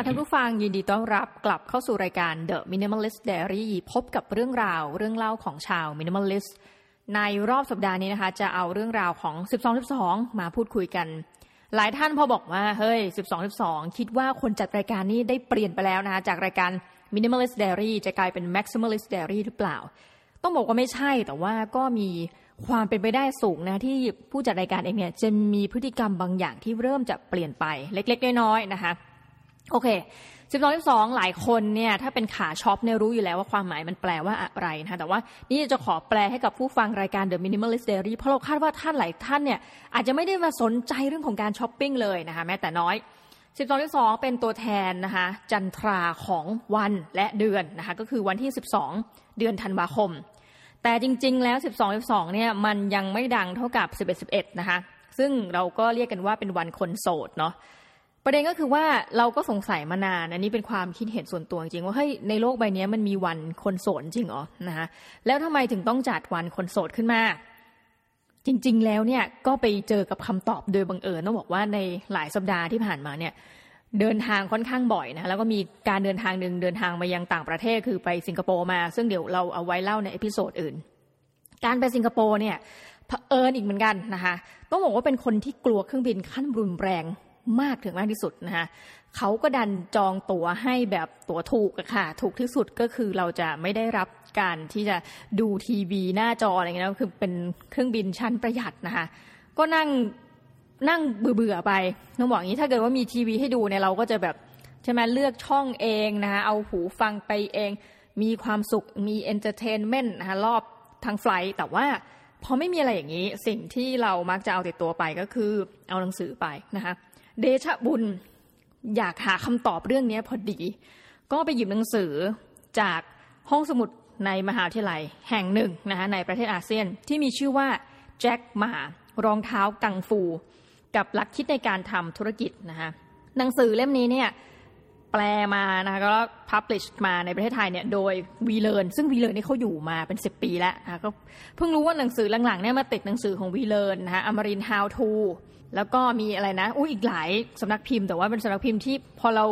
ค่ะท่านผู้ฟังยินดีต้อนรับกลับเข้าสู่รายการ The Minimalist Diary พบกับเรื่องราวเรื่องเล่าของชาว Minimalist ในรอบสัปดาห์นี้นะคะ จะเอาเรื่องราวของ 12 12 มาพูดคุยกัน หลายท่านพอบอกว่า เฮ้ย 12 12 คิดว่าคนจัดรายการนี้ได้เปลี่ยนไปแล้วนะคะจากรายการ Minimalist Diary จะกลายเป็น Maximalist Diary หรือเปล่า ต้องบอกว่าไม่ใช่แต่ว่าก็มีความเป็นไปได้สูงนะที่ผู้จัดรายการเองเนี่ยจะมีพฤติกรรมบางอย่างที่เริ่มจะเปลี่ยนไปเล็ก ๆ น้อยๆนะคะ โอเค12 12หลายคนเนี่ยถ้าเป็นขาช็อปเนี่ยรู้อยู่แล้วว่าความหมายมันแปลว่าอะไรนะคะแต่ว่านี่จะขอแปลให้กับผู้ฟังรายการ The Minimalist Diary เพราะเราคาดว่าท่านหลายท่านเนี่ยอาจจะไม่ได้มาสนใจเรื่องของการช้อปปิ้งเลยนะคะแม้แต่น้อย12 12เป็นตัวแทนนะคะจันทราของวันและเดือนนะคะก็คือวันที่ 12 เดือนธันวาคม แต่จริง ๆ แล้ว 12 12เนี่ยมันยังไม่ดังเท่ากับ 11 11นะคะซึ่งเราก็เรียกกันว่าเป็นวันคนโสดเนาะ ประเด็นก็คือว่าเราก็สงสัยมานานอันนี้เป็นความคิดเห็นส่วนตัวจริงว่าเฮ้ยในโลกใบนี้มันมีวันคนโสดจริงเหรอนะคะแล้วทำไมถึงต้องจัดวันคนโสดขึ้นมา จริง ๆ แล้วเนี่ยก็ไปเจอกับคำตอบโดยบังเอิญต้องบอกว่าในหลายสัปดาห์ที่ผ่านมาเนี่ยเดินทางค่อนข้างบ่อยนะแล้วก็มีการเดินทางหนึ่งเดินทางมายังต่างประเทศคือไปสิงคโปร์มา ซึ่งเดี๋ยวเราเอาไว้เล่าใน episode อื่น การไปสิงคโปร์เนี่ยเผอิญอีกเหมือนกันนะคะต้องบอกว่าเป็นคนที่กลัวเครื่องบินขั้นรุนแรง มากถึงมากที่สุดนะคะเขาก็ดันจองตั๋วให้แบบตั๋วถูกอะค่ะ ถูกที่สุดก็คือเราจะไม่ได้รับการที่จะดูทีวีหน้าจออะไรเงี้ยคือเป็นเครื่องบินชั้นประหยัดนะคะก็นั่งนั่งเบื่อๆไปต้องบอกอย่างนี้ถ้าเกิดว่ามีทีวีให้ดูเนี่ยเราก็จะแบบใช่ไหมเลือกช่องเองนะคะเอาหูฟังไปเอง มีความสุขมี entertainment นะคะตลอดทาง flight แต่ว่าพอไม่มีอะไรอย่างนี้ สิ่งที่เรามักจะเอาติดตัวไปก็คือเอาหนังสือไปนะคะ เดชะบุญ อยากหาคำตอบเรื่องนี้พอดี ก็ไปหยิบหนังสือจากห้องสมุดในมหาวิทยาลัยแห่งหนึ่งนะคะในประเทศอาเซียนที่มีชื่อว่าแจ็คหมารองเท้ากังฟู กับหลักคิดในการทำธุรกิจนะคะหนังสือเล่มนี้เนี่ยแปลมานะคะก็พับลิชมาในประเทศไทยเนี่ยโดยวีเลนซึ่งวีเลนนี่เขาอยู่มาเป็น 10 ปีแล้วนะก็เพิ่งรู้ว่าหนังสือหลังๆเนี่ยมาติดหนังสือของวีเลนนะคะอมรินฮาวทู แล้วก็มีอะไรนะอุ้ยอีกหลายสำนักพิมพ์ แต่ว่าเป็นสำนักพิมพ์ที่พอเรา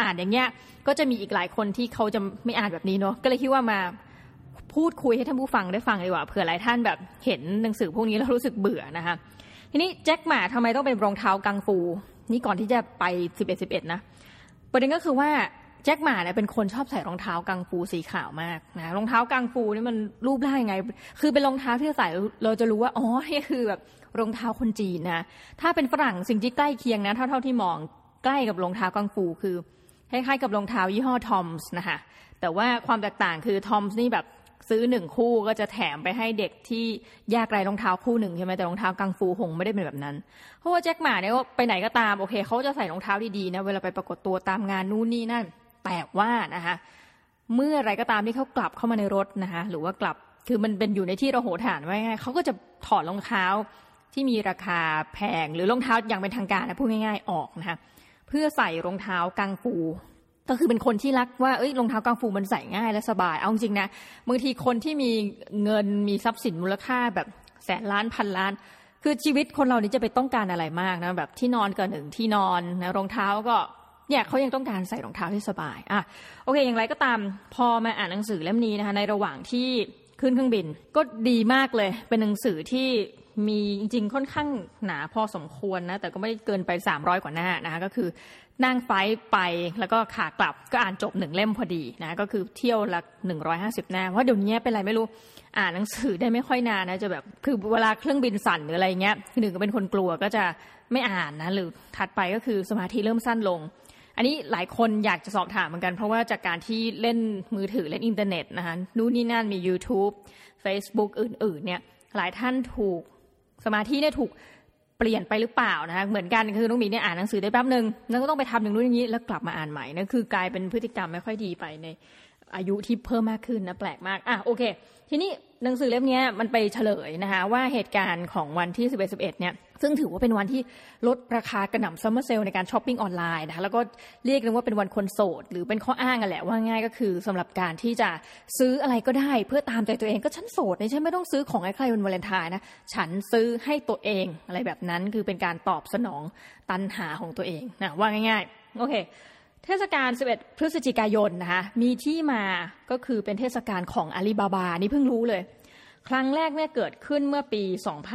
อ่านอย่างเงี้ย ก็จะมีอีกหลายคนที่เขาจะไม่อ่านแบบนี้เนาะก็เลยคิดว่ามาพูดคุยให้ท่านผู้ฟังได้ฟังดีกว่าเผื่อหลายท่านแบบเห็นหนังสือพวกนี้แล้วรู้สึกเบื่อนะคะทีนี้แจ็คหมาทำไมต้องเป็นรองเท้ากังฟู นี่ก่อนที่จะไป 11 11 นะประเด็นก็คือว่า แจ็คหมาเนี่ยเป็นคนชอบใส่รองเท้ากังฟูสีขาวมากนะรองเท้ากังฟูนี่มันรูปร่างยังไง คือเป็นรองเท้าที่ใส่เราจะรู้ว่าอ๋อนี่คือแบบรองเท้าคนจีนนะถ้าเป็นฝรั่งสิ่งที่ใกล้เคียงนะเท่าเท่าที่มองใกล้กับรองเท้ากังฟูคือคล้ายๆกับรองเท้ายี่ห้อทอมส์นะคะแต่ว่าความแตกต่างคือทอมส์นี่แบบซื้อหนึ่งคู่ก็จะแถมไปให้เด็กที่ยากไรรองเท้าคู่หนึ่งใช่ไหมแต่รองเท้ากังฟูคงไม่ได้เป็นแบบนั้น เพราะว่าแจ็คหมาเนี่ยไปไหนก็ตามโอเคเขาจะใส่รองเท้าดีๆนะเวลาไปปรากฏตัวตามงานนู่นนี่นั่น แต่ว่านะคะเมื่อไรก็ตามที่เขากลับเข้ามาในรถนะคะหรือว่ากลับคือมันเป็นอยู่ในที่ระโหฐานไว้ไงเขาก็จะถอดรองเท้าที่มีราคาแพงหรือรองเท้าอย่างเป็นทางการนะพูดง่ายๆออกนะคะเพื่อใส่รองเท้ากังฟูก็คือเป็นคนที่รักว่าเอ้ยรองเท้ากังฟูมันใส่ง่ายและสบายเอาจริงนะบางทีคนที่มีเงินมีทรัพย์สินมูลค่าแบบแสนล้านพันล้าน คือชีวิตคนเรานี้จะไปต้องการอะไรมากนะแบบที่นอนก็หนึ่งที่นอนนะรองเท้าก็ เนี่ยเขายังต้องการใส่รองเท้าที่สบายอะโอเค อย่างไรก็ตามพอมาอ่านหนังสือเล่มนี้นะคะ ในระหว่างที่ขึ้นเครื่องบิน ก็ดีมากเลย เป็นหนังสือที่มีจริงๆค่อนข้างหนาพอสมควรนะ แต่ก็ไม่เกินไป 300 กว่าหน้านะคะก็คือนั่งไฟไปแล้วก็ขากลับก็อ่านจบหนึ่งเล่มพอดีนะก็คือเที่ยวละ150หน้าเพราะเดี๋ยวนี้เป็นอะไรไม่รู้อ่านหนังสือได้ไม่ค่อยนานนะจะแบบคือเวลาเครื่องบินสั่นหรืออะไรเงี้ยหนึ่งก็เป็นคนกลัวก็จะไม่อ่านนะหรือถัดไปก็คือสมาธิเริ่มสั้นลง อันนี้หลายคนอยากจะสอบถามเหมือนกัน เพราะว่าจากการที่เล่นมือถือเล่นอินเทอร์เน็ตนะคะนู่นนี่นั่นมี YouTube Facebook อื่น ๆ เนี่ยหลายท่านถูกสมาธิเนี่ยถูกเปลี่ยนไปหรือเปล่านะคะเหมือนกันคือน้องมีเนี่ยอ่านหนังสือได้แป๊บหนึ่งแล้วก็ต้องไปทำอย่างนู้นอย่างนี้แล้วกลับมาอ่านใหม่นั่นคือกลายเป็นพฤติกรรมไม่ค่อยดีไปในอายุที่เพิ่มมากขึ้นนะแปลกมากอะโอเค ทีนี้หนังสือเล่มนี้มันไปเฉลยนะคะว่าเหตุการณ์ของวันที่ 11 11 เนี่ย ซึ่งถือว่าเป็นวันที่ลดราคากระหน่ำ summer sale ในการช้อปปิ้งออนไลน์นะคะแล้วก็เรียกกันว่าเป็นวันคนโสด หรือเป็นข้ออ้างกันแหละว่าง่ายก็คือสำหรับการที่จะซื้ออะไรก็ได้ เพื่อตามใจตัวเองก็ฉันโสดนี่ฉันไม่ต้องซื้อของให้ใครวันวาเลนไทน์นะฉันซื้อให้ตัวเองอะไรแบบนั้นคือเป็นการตอบสนองตันหาของตัวเองนะว่าง่ายๆโอเค เทศกาล 11 พฤศจิกายนนะคะมีที่มาก็คือเป็นเทศกาลของอาลีบาบา นี่เพิ่งรู้เลย ครั้งแรกเนี่ยเกิดขึ้นเมื่อปี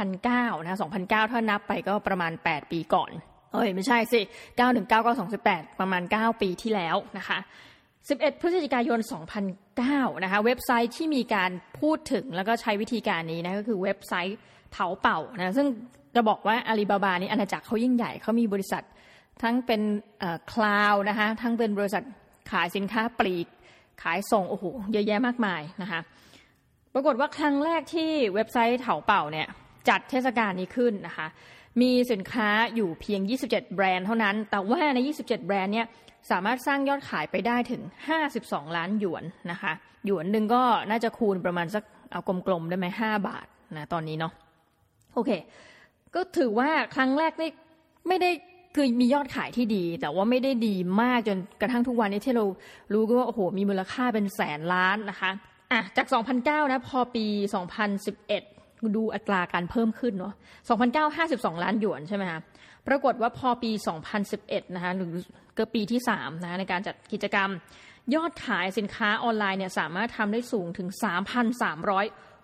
2009 นะ 2009 ถ้านับไปก็ประมาณ 8 ปีก่อน เอ้ย ไม่ใช่สิ 919ก็28 ประมาณ 9 ปีที่แล้วนะคะ 11 พฤศจิกายน 2009 นะคะ เว็บไซต์ที่มีการพูดถึงแล้วก็ใช้วิธีการนี้นะก็คือเว็บไซต์เถาเป่านะซึ่งจะบอกว่าอาลีบาบานี่อาณาจักรเขายิ่งใหญ่เขามีบริษัท ทั้งเป็นคลาวนะคะทั้งเป็นบริษัทขายสินค้าปลีก ขายส่งโอ้โหเยอะแยะมากมายนะคะปรากฏว่าครั้งแรกที่เว็บไซต์เถาเป่าเนี่ยจัดเทศกาลนี้ขึ้นนะคะมีสินค้าอยู่เพียง 27 แบรนด์เท่านั้น แต่ว่าใน 27 แบรนด์เนี่ยสามารถสร้างยอดขายไปได้ถึง 52 ล้านหยวนนะคะหยวนหนึ่งก็น่าจะคูณประมาณสักเอากลมๆได้ไหมห้าบาทนะตอนนี้เนาะโอเค ก็ถือว่าครั้งแรกนี่ไม่ได้ คือมียอดขายที่ดี แต่ว่าไม่ได้ดีมากจนกระทั่งทุกวันนี้ที่เรารู้ก็ว่าโอ้โหมีมูลค่าเป็นแสนล้านนะคะอะจาก 2009 นะพอปี 2011 ดูอัตราการเพิ่มขึ้นเนาะ2009 52 ล้านหยวนใช่ไหมคะปรากฏว่าพอปี 2011 นะคะหรือเก็ปีที่3นะคะในการจัดกิจกรรม ยอดขายสินค้าออนไลน์เนี่ยสามารถทำได้สูงถึง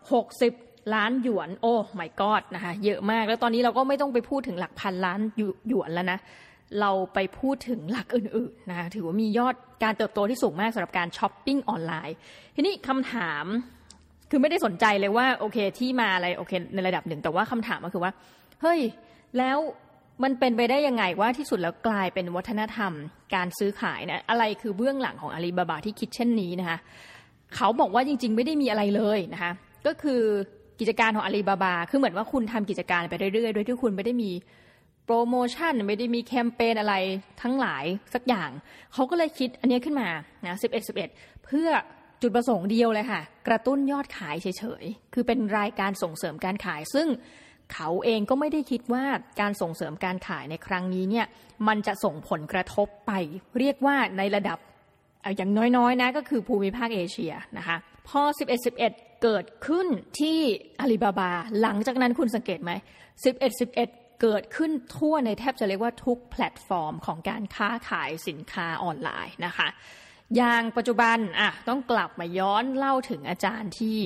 3,360 ล้านหยวน โอ้ไม่กอดนะคะเยอะมากแล้วตอนนี้เราก็ไม่ต้องไปพูดถึงหลักพันล้านหยวนแล้วนะเราไปพูดถึงหลักอื่นๆนะคะถือว่ามียอดการเติบโตที่สูงมากสำหรับการช้อปปิ้งออนไลน์ ทีนี้คำถามคือไม่ได้สนใจเลยว่าโอเคที่มาอะไรโอเคในระดับหนึ่ง แต่ว่าคำถามก็คือว่าเฮ้ยแล้วมันเป็นไปได้ยังไงว่าที่สุดแล้วกลายเป็นวัฒนธรรม การซื้อขายนะอะไรคือเบื้องหลังของอาลีบาบาที่คิดเช่นนี้นะคะเขาบอกว่าจริงๆ ไม่ได้มีอะไรเลยนะคะก็คือ กิจการของอาลีบาบา คือเหมือนว่าคุณทำกิจการไปเรื่อยๆ โดยที่คุณไม่ได้มีโปรโมชั่นไม่ได้มีแคมเปญอะไรทั้งหลายสักอย่าง เขาก็เลยคิดอันนี้ขึ้นมานะ11 11 เพื่อจุดประสงค์เดียวเลยค่ะ กระตุ้นยอดขายเฉยๆ คือเป็นรายการส่งเสริมการขาย ซึ่งเขาเองก็ไม่ได้คิดว่าการส่งเสริมการขายในครั้งนี้เนี่ย มันจะส่งผลกระทบไป เรียกว่าในระดับอย่างน้อยๆนะก็คือภูมิภาคเอเชียนะคะ พอ 11 11 เกิดขึ้นที่อาลีบาบา หลังจากนั้นคุณสังเกตไหม11 11 เกิดขึ้นทั่วในแทบจะเรียกว่าทุกแพลตฟอร์มของการค้าขายสินค้าออนไลน์นะคะ อย่างปัจจุบันอะต้องกลับมาย้อนเล่าถึงอาจารย์ที่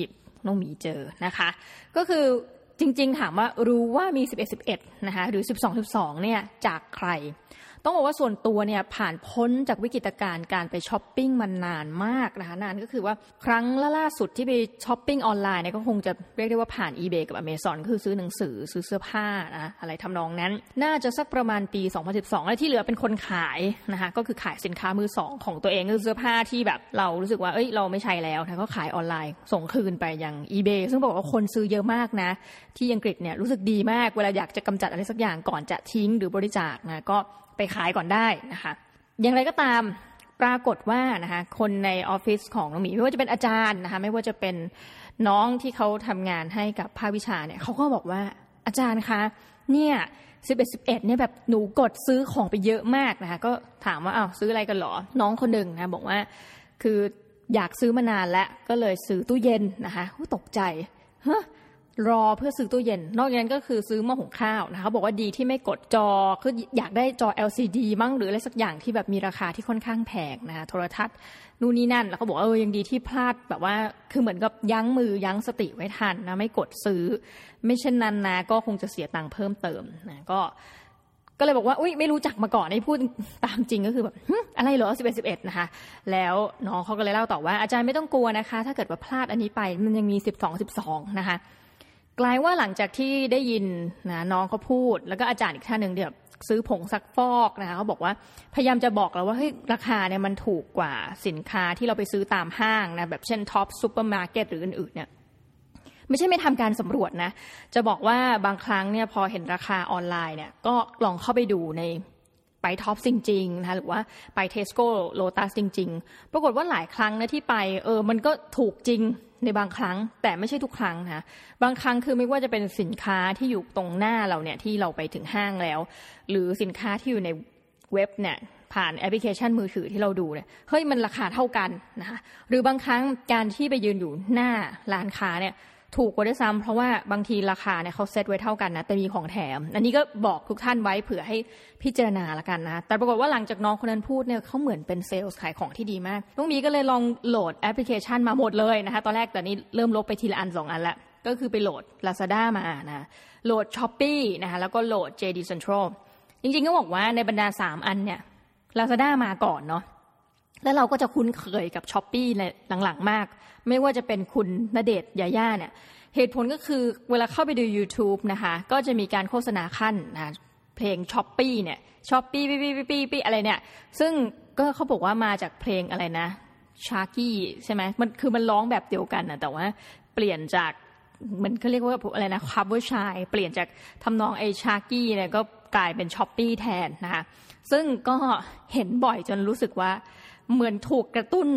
น้องมีเจอนะคะ ก็คือจริงๆ ถามว่ารู้ว่ามี 11 11 นะคะหรือ 12 12 เนี่ยจากใคร ต้องบอกว่าส่วนตัวเนี่ยผ่านพ้นจากวิกฤตการณ์การไปช้อปปิ้งมันนานมากนะคะนานก็คือว่าครั้งล่าสุดที่ไปช้อปปิ้งออนไลน์เนี่ยก็คงจะเรียกได้ว่าผ่าน eBay กับ Amazon คือซื้อหนังสือซื้อเสื้อผ้านะอะไรทำนองนั้น น่าจะสักประมาณปี 2012 และที่เหลือเป็นคนขายนะคะก็คือขายสินค้ามือสองของตัวเองคือเสื้อผ้าที่แบบเรารู้สึกว่าเอ้ยเราไม่ใช้แล้วนะก็ขายออนไลน์ ส่งคืนไปยัง eBay ซึ่งบอกว่าคนซื้อเยอะมากนะ ที่อังกฤษเนี่ยรู้สึกดีมากเวลาอยากจะกำจัดอะไรสักอย่างก่อนจะทิ้งหรือบริจาคนะก็ ไปขายก่อนได้นะคะ อย่างไรก็ตามปรากฏว่านะคะคนในออฟฟิศของน้องหมีไม่ว่าจะเป็นอาจารย์นะคะไม่ว่าจะเป็นน้องที่เขาทำงานให้กับภาควิชาเนี่ยเขาก็บอกว่าอาจารย์คะเนี่ยสิบเอ็ดสิบเอ็ดเนี่ยแบบหนูกดซื้อของไปเยอะมากนะคะก็ถามว่าอ้าวซื้ออะไรกันหรอ น้องคนหนึ่งนะบอกว่าคืออยากซื้อมานานแล้วก็เลยซื้อตู้เย็นนะคะตกใจเฮ้ รอเพื่อซื้อตู้เย็น นอกจากนั้นก็คือซื้อหม้อหุงข้าวนะคะบอกว่าดีที่ไม่กดจอคืออยากได้จอ LCD มั้งหรืออะไรสักอย่างที่แบบมีราคาที่ค่อนข้างแพงนะคะโทรทัศน์นู่นนี่นั่น แล้วก็บอกเออยังดีที่พลาดแบบว่าคือเหมือนกับยั้งมือยั้งสติไว้ทันนะไม่กดซื้อ ไม่เช่นนั้นนะก็คงจะเสียตังค์เพิ่มเติมนะก็ก็เลยบอกว่าอุ้ยไม่รู้จักมาก่อนให้พูดตามจริงก็คือแบบอะไรเหรอสิบเอ็ดสิบเอ็ดนะคะ แล้วน้องเขาก็เลยเล่าต่อว่าอาจารย์ไม่ต้องกลัวนะคะ ถ้าเกิดว่าพลาดอันนี้ไปมันยังมีสิบสองสิบสองนะคะ กลายว่าหลังจากที่ได้ยินนะน้องเขาพูด แล้วก็อาจารย์อีกท่านหนึ่งเดี๋ยวซื้อผงซักฟอกนะคะเขาบอกว่าพยายามจะบอกเราว่าเฮ้ยราคาเนี่ยมันถูกกว่าสินค้าที่เราไปซื้อตามห้างนะแบบเช่นท็อปซูเปอร์มาร์เก็ตหรืออื่นๆเนี่ยไม่ใช่ไม่ทำการสำรวจนะ จะบอกว่าบางครั้งเนี่ยพอเห็นราคาออนไลน์เนี่ยก็ลองเข้าไปดูในไปท็อปจริงๆนะคะหรือว่าไปเทสโก้โลตัสจริง ๆ ปรากฏว่าหลายครั้งนะที่ไปเออมันก็ถูกจริง ในบางครั้งแต่ไม่ใช่ทุกครั้งนะบางครั้งคือไม่ว่าจะเป็นสินค้าที่อยู่ตรงหน้าเราเนี่ยที่เราไปถึงห้างแล้ว หรือสินค้าที่อยู่ในเว็บเนี่ยผ่านแอปพลิเคชันมือถือที่เราดูเนี่ยเฮ้ยมันราคาเท่ากันนะคะหรือบางครั้งการที่ไปยืนอยู่หน้าร้านค้าเนี่ย ถูกกว่าด้วยซ้ำเพราะว่าบางทีราคาเนี่ยเขาเซตไว้เท่ากันนะ แต่มีของแถม อันนี้ก็บอกทุกท่านไว้เผื่อให้พิจารณาละกันนะ แต่ปรากฏว่าหลังจากน้องคนนั้นพูดเนี่ยเขาเหมือนเป็นเซลส์ขายของที่ดีมากน้องมีก็เลยลองโหลดแอปพลิเคชันมาหมดเลยนะคะตอนแรกตอนนี้เริ่มลบไปทีละอันสองอันละก็คือไปโหลด Lazada มานะโหลด s h อ p e e นะคะแล้วก็โหลด JD Central จริงๆก็บอกว่าในบรรดาสามอันเนี่ย Lazada มาก่อนเนาะ แล้วเราก็จะคุ้นเคยกับ Shopee ในหลังๆ มาก ไม่ว่าจะเป็นคุณณเดชน์ญาญ่าเนี่ยเหตุผลก็คือเวลาเข้าไปดู YouTube นะคะก็จะมีการโฆษณาคั่นนะเพลง Shopee เนี่ย Shopee ปี้ปี้ปี้ปี้อะไรเนี่ย ซึ่งก็เขาบอกว่ามาจากเพลงอะไรนะชาร์กี้ใช่ไหมมันคือมันร้องแบบเดียวกันนะแต่ว่าเปลี่ยนจากมันเขาเรียกว่าอะไรนะคับเวอร์ชายเปลี่ยนจากทำนองไอชาร์กี้เนี่ยก็กลายเป็นช้อปปี้แทนนะคะซึ่งก็เห็นบ่อยจนรู้สึกว่า เหมือนถูกกระตุ้น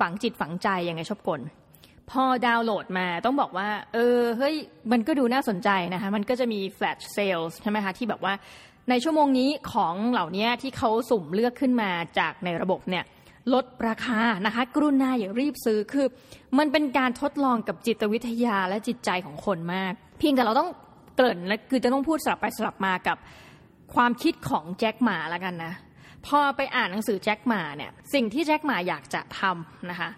ฝังจิตฝังใจยังไงชอบกลพอดาวน์โหลดมาต้องบอกว่า เออเฮ้ยมันก็ดูน่าสนใจนะคะ มันก็จะมีแฟลชเซลส์ใช่ไหมคะที่แบบว่าในชั่วโมงนี้ของเหล่านี้ที่เขาสุ่มเลือกขึ้นมาจากในระบบเนี่ยลดราคานะคะ กรุณาอย่ารีบซื้อคือ มันเป็นการทดลองกับจิตวิทยาและจิตใจของคนมาก เพียงแต่เราต้องเกริ่นและคือจะต้องพูดสลับไปสลับมากับความคิดของแจ็คหมาแล้วกันนะ พอไปอ่านหนังสือแจ็คหมาเนี่ยสิ่งที่แจ็คหมาอยากจะทำนะคะ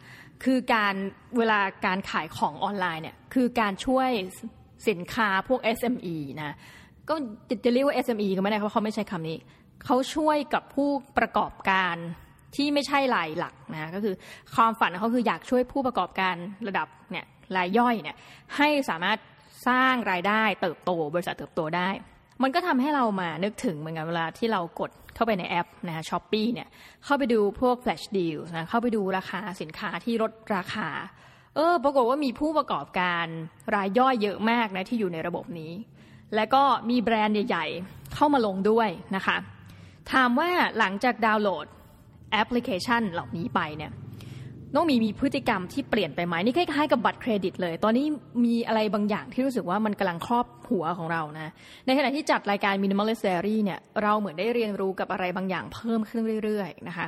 คือการเวลาการขายของออนไลน์เนี่ยคือการช่วยสินค้าพวก SME นะก็จะเรียกว่า SME ก็ไม่ได้เพราะเขาไม่ใช้คำนี้ เขาช่วยกับผู้ประกอบการที่ไม่ใช่รายหลักนะก็คือความฝันเขาคืออยากช่วยผู้ประกอบการระดับเนี่ยรายย่อยเนี่ยให้สามารถสร้างรายได้เติบโต บริษัทเติบโตได้ มันก็ทำให้เรามานึกถึงเหมือนกันเวลาที่เรากด เข้าไปในแอปนะฮะช้อปปีเนี่ยเข้าไปดูพวกแฟลชดีลนะเข้าไปดูราคาสินค้าที่ลดราคา เออปรากฏว่ามีผู้ประกอบการรายย่อยเยอะมากนะที่อยู่ในระบบนี้ และก็มีแบรนด์ใหญ่ ๆ เข้ามาลงด้วยนะคะถามว่าหลังจากดาวน์โหลดแอปพลิเคชันเหล่านี้ไปเนี่ย น้องมีมีพฤติกรรมที่เปลี่ยนไปไหมนี่คล้ายๆกับบัตรเครดิตเลย ตอนนี้มีอะไรบางอย่างที่รู้สึกว่ามันกำลังครอบหัวของเรานะ ในขณะที่จัดรายการ Minimalist Diary เนี่ยเราเหมือนได้เรียนรู้กับอะไรบางอย่างเพิ่มขึ้นเรื่อยๆนะคะ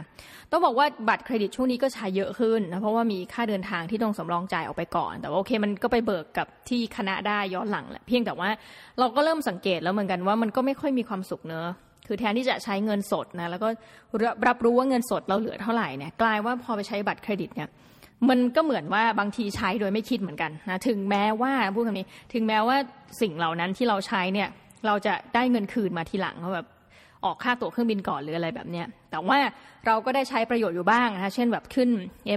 ต้องบอกว่าบัตรเครดิตช่วงนี้ก็ใช้เยอะขึ้นนะเพราะว่ามีค่าเดินทางที่ต้องสำรองจ่ายออกไปก่อน แต่ว่าโอเคมันก็ไปเบิกกับที่คณะได้ย้อนหลังแหละเพียงแต่ว่าเราก็เริ่มสังเกตแล้วเหมือนกันว่ามันก็ไม่ค่อยมีความสุขเนอะ คือแทนที่จะใช้เงินสดนะแล้วก็รับรู้ว่าเงินสดเราเหลือเท่าไหร่เนี่ยกลายว่าพอไปใช้บัตรเครดิตเนี่ยมันก็เหมือนว่าบางทีใช้โดยไม่คิดเหมือนกันนะถึงแม้ว่าพูดคำนี้ถึงแม้ว่าสิ่งเหล่านั้นที่เราใช้เนี่ยเราจะได้เงินคืนมาทีหลังแบบออกค่าตั๋วเครื่องบินก่อนหรืออะไรแบบเนี้ยแต่ว่าเราก็ได้ใช้ประโยชน์อยู่บ้างนะคะเช่นแบบขึ้น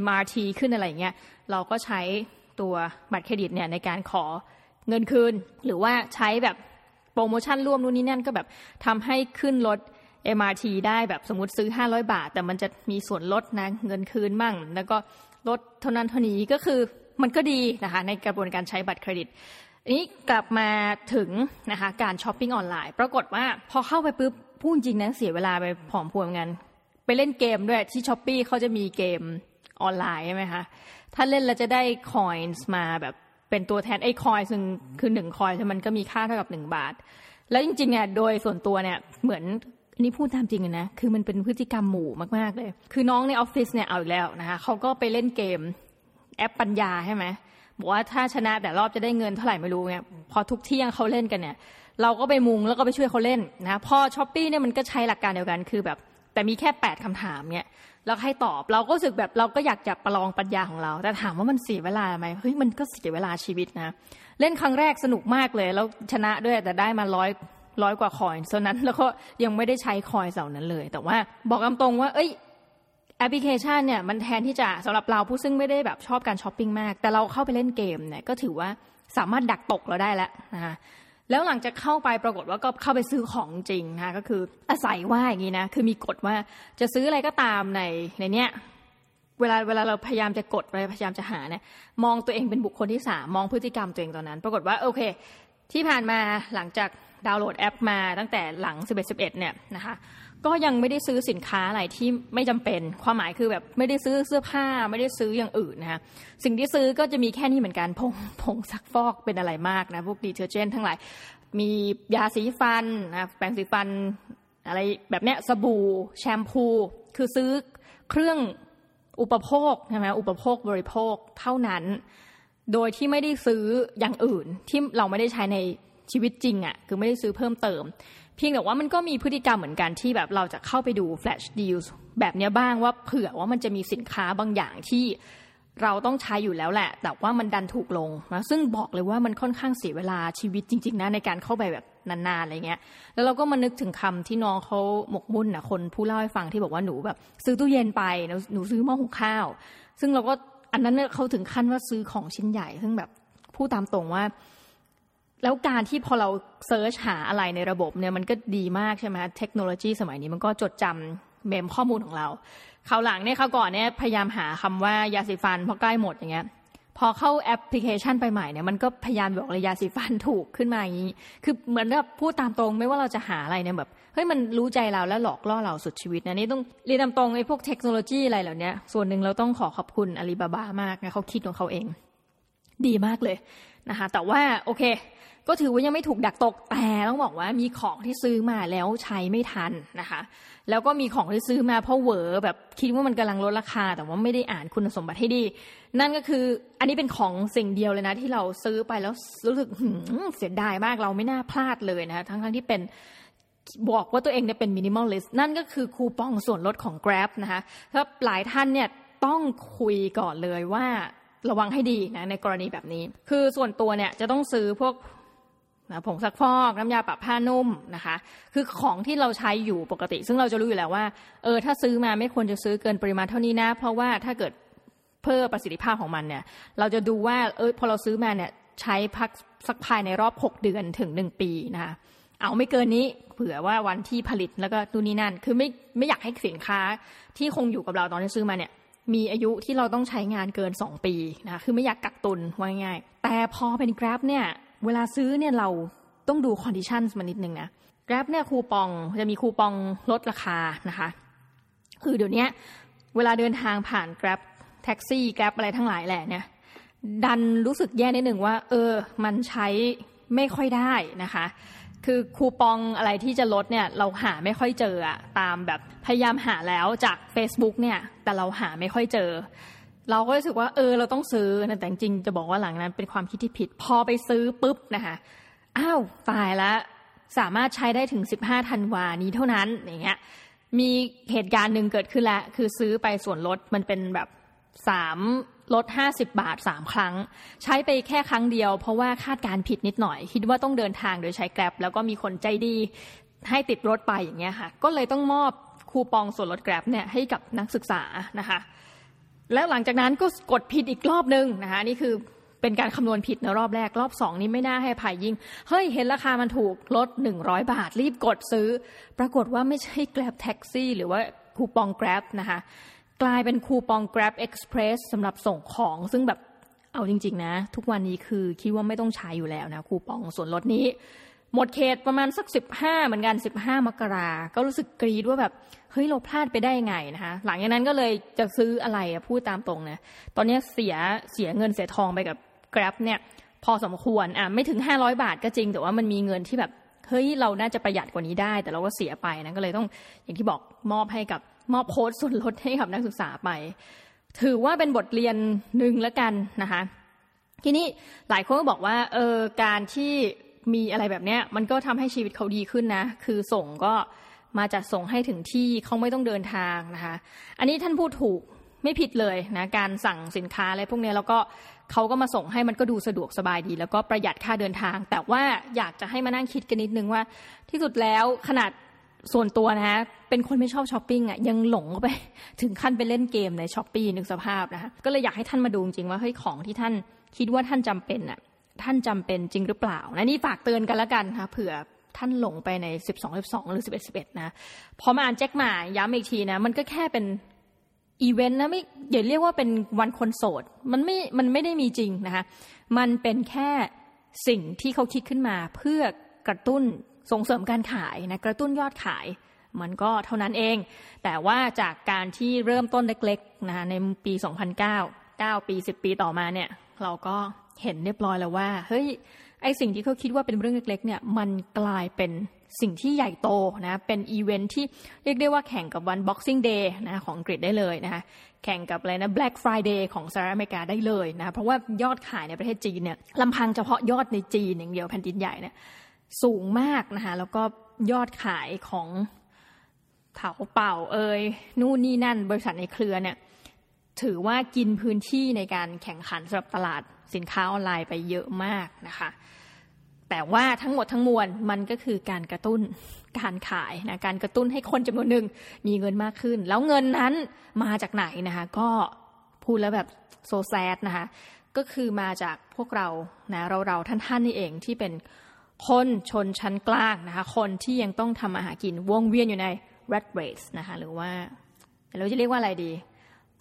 MRT ขึ้นอะไรเงี้ยเราก็ใช้ตัวบัตรเครดิตเนี่ยในการขอเงินคืน หรือว่าใช้แบบ โปรโมชั่นร่วมนู่นนี่นั่นก็แบบทำให้ขึ้นรถ MRT ได้แบบสมมติซื้อ 500 บาท แต่มันจะมีส่วนลดนะเงินคืนมั่ง แล้วก็ลดเท่านั้นเท่านี้ก็คือมันก็ดีนะคะในกระบวนการใช้บัตรเครดิตนี้กลับมาถึงนะคะการช้อปปิ้งออนไลน์ ปรากฏว่าพอเข้าไปปุ๊บพูดจริงนะเสียเวลาไปแถมพ่วงกันไปเล่นเกมด้วยที่ Shopee เขาจะมีเกมออนไลน์ใช่ไหมคะถ้าเล่นแล้วจะได้ coin มาแบบ เป็นตัวแทนไอ้คอยซึ่งคือหนึ่งคอยมันก็มีค่าเท่ากับหนึ่งบาท แล้วจริงๆเนี่ยโดยส่วนตัวเนี่ยเหมือนนี่พูดตามจริงนะคือมันเป็นพฤติกรรมหมู่มากๆเลย คือน้องในออฟฟิศเนี่ยเอาอีกแล้วนะคะเขาก็ไปเล่นเกมแอปปัญญาใช่ไหมบอกว่าถ้าชนะแต่ละรอบจะได้เงินเท่าไหร่ไม่รู้เนี่ยพอทุกเที่ยงเขาเล่นกันเนี่ยเราก็ไปมุงแล้วก็ไปช่วยเขาเล่นนะพอ Shopee เนี่ยมันก็ใช้หลักการเดียวกันคือแบบแต่มีแค่แปดคำถามเนี่ย แล้วให้ตอบเราก็รู้สึกแบบเราก็อยากจะประลองปัญญาของเรา แต่ถามว่ามันเสียเวลาไหมเฮ้ยมันก็เสียเวลาชีวิตนะ เล่นครั้งแรกสนุกมากเลย แล้วชนะด้วยแต่ได้มาร้อยร้อยกว่า coin เท่านั้นแล้วก็ยังไม่ได้ใช้ coin เหล่านั้นเลย แต่ว่าบอกตรงว่า เอ้ยแอปพลิเคชันเนี่ยมันแทนที่จะสำหรับเราผู้ซึ่งไม่ได้แบบชอบการช้อปปิ้งมาก แต่เราเข้าไปเล่นเกมเนี่ยก็ถือว่าสามารถดักตกเราได้แล้วนะคะ แล้วหลังจากเข้าไปปรากฏว่าก็เข้าไปซื้อของจริงนะคะก็คืออาศัยว่าอย่างนี้นะคือมีกฎว่าจะซื้ออะไรก็ตามในในเนี้ยเวลาเวลาเราพยายามจะกดพยายามจะหาเนี่ยมองตัวเองเป็นบุคคลที่สามมองพฤติกรรมตัวเองตอนนั้น ปรากฏว่าโอเค ที่ผ่านมาหลังจากดาวน์โหลดแอปมาตั้งแต่หลัง 11 11 เนี่ยนะคะ ก็ยังไม่ได้ซื้อสินค้าอะไรที่ไม่จำเป็น ความหมายคือแบบไม่ได้ซื้อเสื้อผ้าไม่ได้ซื้ออย่างอื่นนะคะสิ่งที่ซื้อก็จะมีแค่นี้เหมือนกันผงผงซักฟอกเป็นอะไรมากนะพวกดีเทอร์เจนทั้งหลายมียาสีฟันนะแปรงสีฟันอะไรแบบเนี้ยสบู่แชมพู คือซื้อเครื่องอุปโภคใช่ไหมอุปโภคบริโภคเท่านั้น โดยที่ไม่ได้ซื้ออย่างอื่นที่เราไม่ได้ใช้ในชีวิตจริงอะ่ะคือไม่ได้ซื้อเพิ่มเติม เพียงแต่ว่ามันก็มีพฤติกรรมเหมือนกันที่แบบเราจะเข้าไปดู flash deals แบบนี้บ้างว่าเผื่อว่ามันจะมีสินค้าบางอย่างที่เราต้องใช้อยู่แล้วแหละ แต่ว่ามันดันถูกลงนะซึ่งบอกเลยว่ามันค่อนข้างเสียเวลาชีวิตจริง ๆนะในการเข้าไปแบบนานๆอะไรเงี้ย แล้วเราก็มานึกถึงคำที่น้องเขาหมกมุ่นนะคนผู้เล่าให้ฟังที่บอกว่าหนูแบบ ซื้อตู้เย็นไปหนูซื้อหม้อหุงข้าว ซึ่งเราก็อันนั้นเขาถึงขั้นว่าซื้อของชิ้นใหญ่ ซึ่งแบบพูดตามตรงว่า แล้วการที่พอเราเซิร์ชหาอะไรในระบบเนี่ยมันก็ดีมากใช่ไหมเทคโนโลยีสมัยนี้มันก็จดจำเมมข้อมูลของเราคราวหลังเนี่ยเขาก่อนเนี่ยพยายามหาคำว่ายาสีฟันพอใกล้หมดอย่างเงี้ยพอเข้าแอปพลิเคชันไปใหม่เนี่ยมันก็พยายามบอกเลยยาสีฟันถูกขึ้นมาอย่างนี้ คือเหมือนกับพูดตามตรงไม่ว่าเราจะหาอะไรเนี่ยแบบเฮ้ยมันรู้ใจเราแล้วหลอกล่อเราสุดชีวิตนะนี่ต้องเรียนตามตรงไอ้พวกเทคโนโลยีอะไรเหล่านี้ส่วนหนึ่งเราต้องขอขอบคุณอาลีบาบามากนะเขาคิดของเขาเอง ดีมากเลยนะคะแต่ว่าโอเค ก็ถือว่ายังไม่ถูกดักตกแต่ต้องบอกว่ามีของที่ซื้อมาแล้วใช้ไม่ทันนะคะ แล้วก็มีของที่ซื้อมาเพราะเหวอแบบคิดว่ามันกำลังลดราคา แต่ว่าไม่ได้อ่านคุณสมบัติให้ดี นั่นก็คืออันนี้เป็นของสิ่งเดียวเลยนะ ที่เราซื้อไปแล้วรู้สึกเสียดายมากเราไม่น่าพลาดเลยนะทั้งทั้งที่เป็นบอกว่าตัวเองเนี่ยเป็น minimalist นั่นก็คือคูปองส่วนลดของ Grab นะคะถ้าหลายท่านเนี่ยต้องคุยก่อนเลยว่าระวังให้ดีนะในกรณีแบบนี้ คือส่วนตัวเนี่ยจะต้องซื้อพวก นะผงซักฟอกน้ำยาปรับผ้านุ่มนะคะ คือของที่เราใช้อยู่ปกติ ซึ่งเราจะรู้อยู่แล้วว่าเออถ้าซื้อมาไม่ควรจะซื้อเกินปริมาณเท่านี้นะ เพราะว่าถ้าเกิดเพิ่มประสิทธิภาพของมันเนี่ย เราจะดูว่าเออพอเราซื้อมาเนี่ยใช้พักสักภายในรอบ 6 เดือนถึง 1 ปีนะคะเอาไม่เกินนี้เผื่อว่าวันที่ผลิตแล้วก็ดูนี่นั่น คือไม่ไม่อยากให้สินค้าที่คงอยู่กับเราตอนที่ซื้อมาเนี่ย มีอายุที่เราต้องใช้งานเกิน 2 ปีนะคะคือไม่อยากกักตุนว่าง่ายแต่พอเป็น Grab เนี่ย เวลาซื้อเนี่ยเราต้องดู condition มานิดนึงนะ Grab เนี่ยคูปองจะมีคูปองลดราคานะคะ คือเดี๋ยวนี้เวลาเดินทางผ่าน Grab แท็กซี่ Grab อะไรทั้งหลายแหละเนี่ยดันรู้สึกแย่นิดหนึ่งว่า เออ มันใช้ไม่ค่อยได้นะคะ คือคูปองอะไรที่จะลดเนี่ยเราหาไม่ค่อยเจอตามแบบพยายามหาแล้วจาก Facebook เนี่ยแต่เราหาไม่ค่อยเจอ เราก็รู้สึกว่าเออเราต้องซื้อนะแต่จริงจะบอกว่าหลังนั้นเป็นความคิดที่ผิด พอไปซื้อปุ๊บนะคะอ้าวตายแล้วสามารถใช้ได้ถึง 15ธันวานี้เท่านั้นอย่างเงี้ยมีเหตุการณ์หนึ่งเกิดขึ้นแล้ว คือซื้อไปส่วนลดมันเป็นแบบสามลด 50 บาท 3 ครั้ง ใช้ไปแค่ครั้งเดียว เพราะว่าคาดการผิดนิดหน่อย คิดว่าต้องเดินทางโดยใช้แกร็บแล้วก็มีคนใจดีให้ติดรถไปอย่างเงี้ยค่ะ ก็เลยต้องมอบคูปองส่วนลดแกร็บเนี่ยให้กับนักศึกษานะคะ แล้วหลังจากนั้นก็กดผิดอีกรอบนึงนะคะนี่คือเป็นการคำนวณผิดในรอบแรกรอบสองนี้ไม่น่าให้ภัยยิ่ง เฮ้ย เห็นราคามันถูกลดหนึ่งร้อยบาท รีบกดซื้อ ปรากฏว่าไม่ใช่ Grab Taxi หรือว่าคูปอง Grab นะคะกลายเป็นคูปอง Grab Express สำหรับส่งของซึ่งแบบเอาจริง ๆ นะ ทุกวันนี้คือคิดว่าไม่ต้องใช้อยู่แล้วนะคูปองส่วนลดนี้ หมดเขตประมาณสักสิบห้าเหมือนกันสิบห้ามกราก็รู้สึกกรีดว่าแบบเฮ้ยเราพลาดไปได้ไงนะคะ หลังจากนั้นก็เลยจะซื้ออะไรพูดตามตรงนะตอนนี้เสียเสียเงินเสียทองไปกับ Grab เนี่ย พอสมควรอะไม่ถึงห้าร้อยบาทก็จริง แต่ว่ามันมีเงินที่แบบเฮ้ยเราน่าจะประหยัดกว่านี้ได้ แต่เราก็เสียไปนะก็เลยต้องอย่างที่บอกมอบให้กับมอบโค้ดส่วนลดให้กับนักศึกษาไป ถือว่าเป็นบทเรียนหนึ่งแล้วกันนะคะทีนี้หลายคนก็บอกว่าเออการที่ มีอะไรแบบเนี้ย มันก็ทำให้ชีวิตเขาดีขึ้นนะ คือส่งก็มาจัดส่งให้ถึงที่เขาไม่ต้องเดินทางนะคะ อันนี้ท่านพูดถูกไม่ผิดเลยนะการสั่งสินค้าอะไรพวกนี้แล้วก็เขาก็มาส่งให้มันก็ดูสะดวกสบายดี แล้วก็ประหยัดค่าเดินทาง แต่ว่าอยากจะให้มานั่งคิดกันนิดนึงว่า ที่สุดแล้วขนาดส่วนตัวนะฮะเป็นคนไม่ชอบช้อปปิ้งอะยังหลงไปถึงขั้นไปเล่นเกมใน Shopee นึกสภาพนะคะก็เลยอยากให้ท่านมาดูจริงว่าเฮ้ยของที่ท่านคิดว่าท่านจำเป็นอะ ท่านจำเป็นจริงหรือเปล่านะนี่ฝากเตือนกันแล้วกันค่ะเผื่อท่านหลงไปใน 12 12 หรือ 11 11 นะพอมาอ่านแจ็คหมาย้ำอีกทีนะ มันก็แค่เป็นอีเวนต์นะไม่อย่าเรียกว่าเป็นวันคนโสด มันไม่มันไม่ได้มีจริงนะคะมันเป็นแค่สิ่งที่เขาคิดขึ้นมาเพื่อกระตุ้นส่งเสริมการขายนะกระตุ้นยอดขายมันก็เท่านั้นเอง แต่ว่าจากการที่เริ่มต้นเล็กๆนะคะในปี 2009 9 ปี 10 ปีต่อมาเนี่ย เราก็ เห็นเรียบร้อยแล้วว่า เฮ้ยไอสิ่งที่เขาคิดว่าเป็นเรื่องเล็กๆเนี่ยมันกลายเป็นสิ่งที่ใหญ่โตนะเป็นอีเวนท์ที่เรียกได้ว่าแข่งกับวัน Boxing Day นะของอังกฤษได้เลยนะคะแข่งกับอะไรนะ Black Friday ของสหรัฐอเมริกาได้เลยนะเพราะว่ายอดขายในประเทศจีนเนี่ยลำพังเฉพาะยอดในจีนอย่างเดียวแผ่นดินใหญ่เนี่ยสูงมากนะคะแล้วก็ยอดขายของเถาเป่าเอ่ยนู่นนี่นั่น บริษัทในเครือเนี่ยถือว่ากินพื้นที่ในการแข่งขันสำหรับตลาด สินค้าออนไลน์ไปเยอะมากนะคะ แต่ว่าทั้งหมดทั้งมวลมันก็คือการกระตุ้นการขายนะการกระตุ้นให้คนจำนวนหนึ่งมีเงินมากขึ้น แล้วเงินนั้นมาจากไหนนะคะ ก็พูดแล้วแบบโซแซดนะคะก็คือมาจากพวกเรานะเราเราท่านท่านนี่เองที่เป็นคนชนชั้นกลางนะคะ คนที่ยังต้องทำอาหากินวงเวียนอยู่ใน rat race นะคะ หรือว่า เราจะเรียกว่าอะไรดี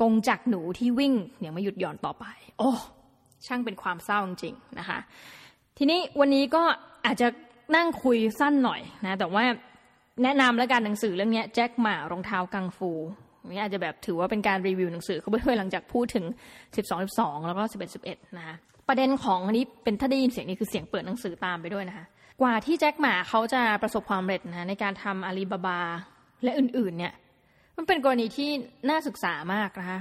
กงจักหนูที่วิ่งอย่างไม่หยุดหย่อนต่อไป โอ้ ช่างเป็นความเศร้าจริงๆนะคะ ทีนี้วันนี้ก็อาจจะนั่งคุยสั้นหน่อยนะแต่ว่าแนะนำแล้วกันหนังสือเรื่องนี้แจ็คหมารองเท้ากังฟูนี่อาจจะแบบถือว่าเป็นการรีวิวหนังสือเขาไปด้วยหลังจากพูดถึง 12 12 แล้วก็ 11 11 นะคะประเด็นของอันนี้เป็นถ้าได้ยินเสียงนี้คือเสียงเปิดหนังสือตามไปด้วยนะคะ กว่าที่แจ็คหมาเขาจะประสบความสำเร็จนะในการทำอาลีบาบาและอื่นๆ เนี่ย มันเป็นกรณีที่น่าศึกษามากนะคะ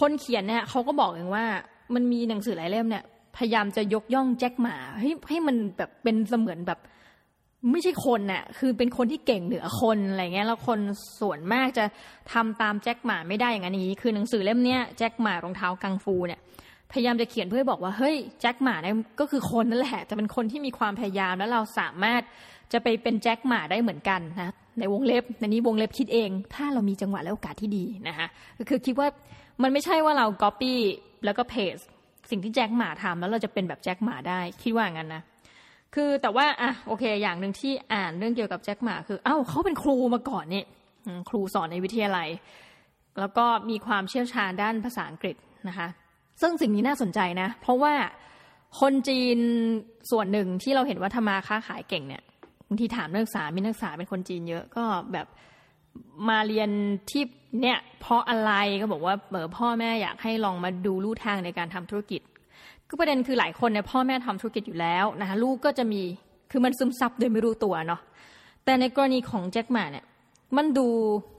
คนเขียนเนี่ยเขาก็บอกเองว่า มันมีหนังสือหลายเล่มเนี่ย พยายามจะยกย่องแจ็คหมาให้ให้มันแบบเป็นเสมือนแบบ ไม่ใช่คนน่ะ คือเป็นคนที่เก่งเหนือคนอะไรเงี้ยแล้วคนส่วนมากจะทำตามแจ็คหมาไม่ได้อย่างนี้ คือหนังสือเล่มเนี้ยแจ็คหมารองเท้ากังฟูเนี่ยพยายามจะเขียนเพื่อบอกว่าเฮ้ยแจ็คหมาเนี่ยก็คือคนนั่นแหละจะเป็นคนที่มีความพยายามแล้วเราสามารถจะไปเป็นแจ็คหมาได้เหมือนกันนะในวงเล็บในนี้วงเล็บคิดเอง ถ้าเรามีจังหวะและโอกาสที่ดีนะคะคือคิดว่า มันไม่ใช่ว่าเราก๊อปปี้แล้วก็เพจสิ่งที่แจ็คหมาทำแล้วเราจะเป็นแบบแจ็คหมาได้คิดว่างั้นนะคือแต่ว่าอะโอเค อย่างหนึ่งที่อ่านเรื่องเกี่ยวกับแจ็คหมาคือ เอ้าเขาเป็นครูมาก่อนนี่ครูสอนในวิทยาลัย แล้วก็มีความเชี่ยวชาญด้านภาษาอังกฤษนะคะ ซึ่งสิ่งนี้น่าสนใจนะ เพราะว่าคนจีนส่วนหนึ่งที่เราเห็นว่าทำมาค้าขายเก่งเนี่ยบางทีถามนักศึกษามีนักศึกษาเป็นคนจีนเยอะก็แบบ มาเรียนที่เนี่ยเพราะอะไรก็บอกว่าเออพ่อแม่อยากให้ลองมาดูลู่ทางในการทำธุรกิจก็ประเด็นคือหลายคนเนี่ยพ่อแม่ทำธุรกิจอยู่แล้วนะคะลูกก็จะมีคือมันซึมซับโดยไม่รู้ตัวเนาะแต่ในกรณีของแจ็คหมาเนี่ยมันดู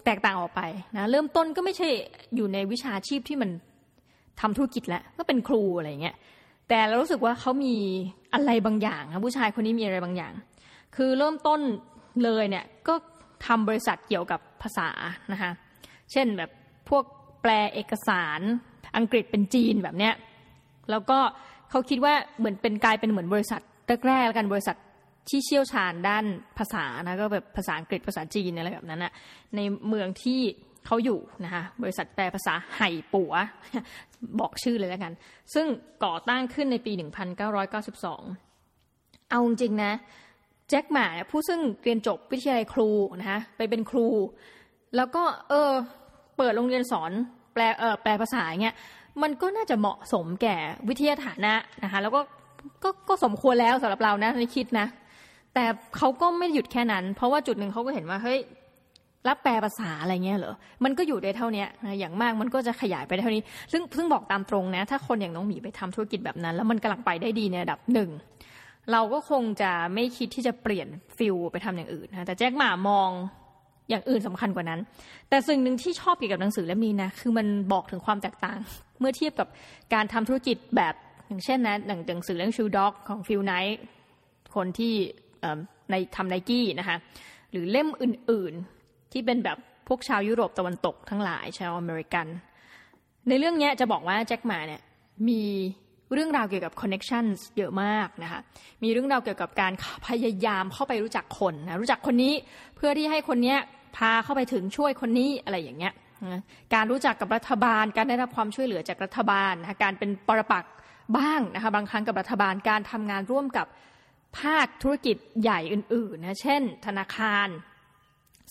แตกต่างออกไปนะเริ่มต้นก็ไม่ใช่อยู่ในวิชาชีพที่มันทำธุรกิจแล้วก็เป็นครูอะไรเงี้ยแต่เรารู้สึกว่าเขามีอะไรบางอย่างนะผู้ชายคนนี้มีอะไรบางอย่าง คือเริ่มต้นเลยเนี่ยก็ ทำบริษัทเกี่ยวกับภาษานะคะเช่นแบบพวกแปลเอกสารอังกฤษเป็นจีนแบบเนี้ยแล้วก็เขาคิดว่าเหมือนเป็นกลายเป็นเหมือนบริษัทแรกๆกันบริษัทที่เชี่ยวชาญด้านภาษานะก็แบบภาษาอังกฤษภาษาจีนอะไรแบบนั้นนะในเมืองที่เขาอยู่นะคะบริษัทแปลภาษาไห่ปัว บอกชื่อเลยแล้วกัน ซึ่งก่อตั้งขึ้นในปี 1992 เอาจริงนะ แจ็คหมาผู้ซึ่งเรียนจบวิทยาลัยครูนะคะไปเป็นครู แล้วก็เออเปิดโรงเรียนสอนแปลเออแปลภาษาเงี้ยมันก็น่าจะเหมาะสมแก่วิทยาฐานะนะคะแล้วก็ก็ก็สมควรแล้วสำหรับเรานะในคิดนะ แต่เขาก็ไม่หยุดแค่นั้น เพราะว่าจุดหนึ่งเขาก็เห็นว่าเฮ้ยรับแปลภาษาอะไรเงี้ยเหรอ มันก็อยู่ได้เท่านี้นะอย่างมากมันก็จะขยายไปได้เท่านี้ ซึ่งซึ่งบอกตามตรงนะ ถ้าคนอย่างน้องหมีไปทำธุรกิจแบบนั้น แล้วมันกำลังไปได้ดีในระดับหนึ่ง เราก็คงจะไม่คิดที่จะเปลี่ยนฟิลไปทำอย่างอื่นนะแต่แจ็คหมามองอย่างอื่นสำคัญกว่านั้น แต่สิ่งหนึ่งที่ชอบเกี่ยวกับหนังสือเล่มนี้นะคือมันบอกถึงความแตกต่าง เมื่อเทียบกับการทำธุรกิจแบบอย่างเช่นนะหนังสือเรื่อง Shoe Dog ของ Phil Knight คนที่ในทำไนกี้นะคะหรือเล่มอื่นๆที่เป็นแบบพวกชาวยุโรปตะวันตกทั้งหลายชาวอเมริกัน ในเรื่องนี้จะบอกว่าแจ็คหม่าเนี่ยมี เรื่องราวเกี่ยวกับ connections เยอะมากนะคะมีเรื่องราวเกี่ยวกับการพยายามเข้าไปรู้จักคนนะรู้จักคนนี้เพื่อที่ให้คนนี้พาเข้าไปถึงช่วยคนนี้อะไรอย่างเงี้ยการรู้จักกับรัฐบาล การได้รับความช่วยเหลือจากรัฐบาลนะะการเป็นปรปักบ้างนะคะบางครั้งกับรัฐบาลการทำงานร่วมกับภาคธุรกิจใหญ่อื่นๆนะเช่น ธนาคาร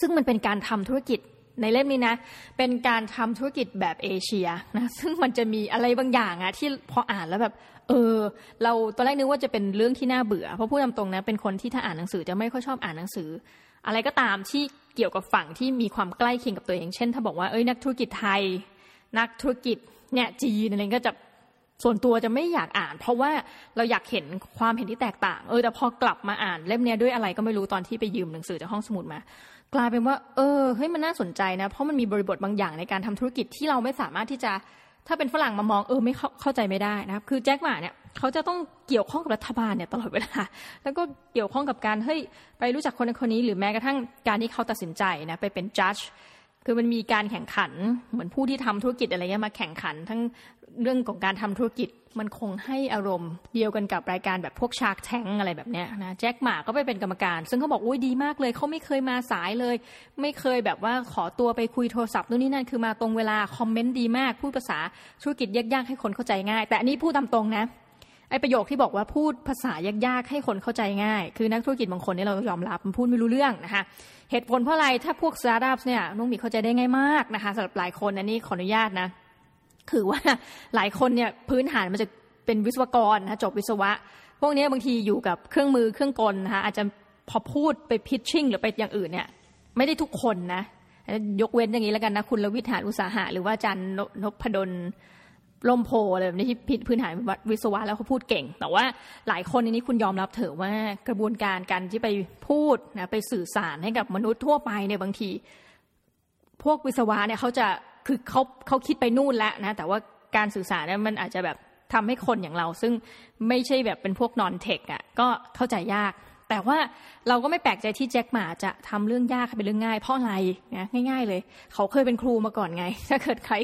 ซึ่งมันเป็นการทำธุรกิจ ในเล่มนี้นะ เป็นการทำธุรกิจแบบเอเชียนะซึ่งมันจะมีอะไรบางอย่างอะที่พออ่านแล้วแบบ เออ เราตอนแรกนึกว่าจะเป็นเรื่องที่น่าเบื่อเพราะพูดตรงๆนะ เป็นคนที่ถ้าอ่านหนังสือจะไม่ค่อยชอบอ่านหนังสือ อะไรก็ตามที่เกี่ยวกับฝั่งที่มีความใกล้เคียงกับตัวเองเช่น ถ้าบอกว่าเอ้ยนักธุรกิจไทย นักธุรกิจเนี่ยจีนอะไรก็จะส่วนตัวจะไม่อยากอ่าน เพราะว่าเราอยากเห็นความเห็นที่แตกต่าง เออแต่พอกลับมาอ่านเล่มนี้ด้วยอะไรก็ไม่รู้ตอนที่ไปยืมหนังสือจากห้องสมุดมา กลายเป็นว่า เออเฮ้ยมันน่าสนใจนะ เพราะมันมีบริบทบางอย่างในการทำธุรกิจที่เราไม่สามารถที่จะ ถ้าเป็นฝรั่งมามองเออไม่เข้าใจไม่ได้นะครับ คือแจ็คหมาเนี่ยเขาจะต้องเกี่ยวข้องกับรัฐบาลเนี่ยตลอดเวลา แล้วก็เกี่ยวข้องกับการเฮ้ยไปรู้จักคนคนนี้ หรือแม้กระทั่งการที่เขาตัดสินใจนะไปเป็นจัด คือมันมีการแข่งขันเหมือนผู้ที่ทำธุรกิจอะไรเงี้ยมาแข่งขัน ทั้งเรื่องของการทำธุรกิจมันคงให้อารมณ์เดียวกันกับรายการแบบพวกชาร์กแทงอะไรแบบเนี้ยนะแจ็คหมาก็ไปเป็นกรรมการ ซึ่งเขาบอกอุ้ยดีมากเลยเขาไม่เคยมาสายเลย ไม่เคยแบบว่าขอตัวไปคุยโทรศัพท์นู่นนี่นั่นคือมาตรงเวลาคอมเมนต์ดีมากพูดภาษาธุรกิจยากๆให้คนเข้าใจง่าย แต่อันนี้พูดตามตรงนะไอประโยคที่บอกว่าพูดภาษายากๆให้คนเข้าใจง่าย คือนักธุรกิจบางคนเนี่ยเรายอมรับมันพูดไม่รู้เรื่องนะคะ เหตุผลเพราะอะไรถ้าพวกสตาร์ทอัพเนี่ยน้องมีเข้าใจได้ง่ายมากนะคะสำหรับหลายคนอันนี้ขออนุญาตนะ คือว่าหลายคนเนี่ยพื้นฐานมันจะเป็นวิศวกรนะจบวิศวะ พวกนี้บางทีอยู่กับเครื่องมือเครื่องกลนะคะอาจจะพอพูดไปพิชชิ่งหรือไปอย่างอื่นเนี่ย ไม่ได้ทุกคนนะยกเว้นอย่างนี้แล้วกันนะ คุณลวิทหารอุตสาหะ หรือว่าอาจารย์นพดล ล่มโพอะไรแบบนี้ที่พื้นฐานวิศวะแล้วเขาพูดเก่ง แต่ว่าหลายคนในนี้คุณยอมรับเถอะว่ากระบวนการการที่ไปพูดนะไปสื่อสารให้กับมนุษย์ทั่วไปเนี่ยบางที พวกวิศวะเนี่ยเขาจะคือเขาเขาคิดไปนู่นแล้วนะ แต่ว่าการสื่อสารเนี่ยมันอาจจะแบบทำให้คนอย่างเรา ซึ่งไม่ใช่แบบเป็นพวกนอนเทคอะก็เข้าใจยาก แต่ว่าเราก็ไม่แปลกใจที่แจ็คหม่าจะทำเรื่องยากเป็นเรื่องง่าย เพราะอะไรนะง่าย ๆ เลย เขาเคยเป็นครูมาก่อนไง ถ้าเกิดใคร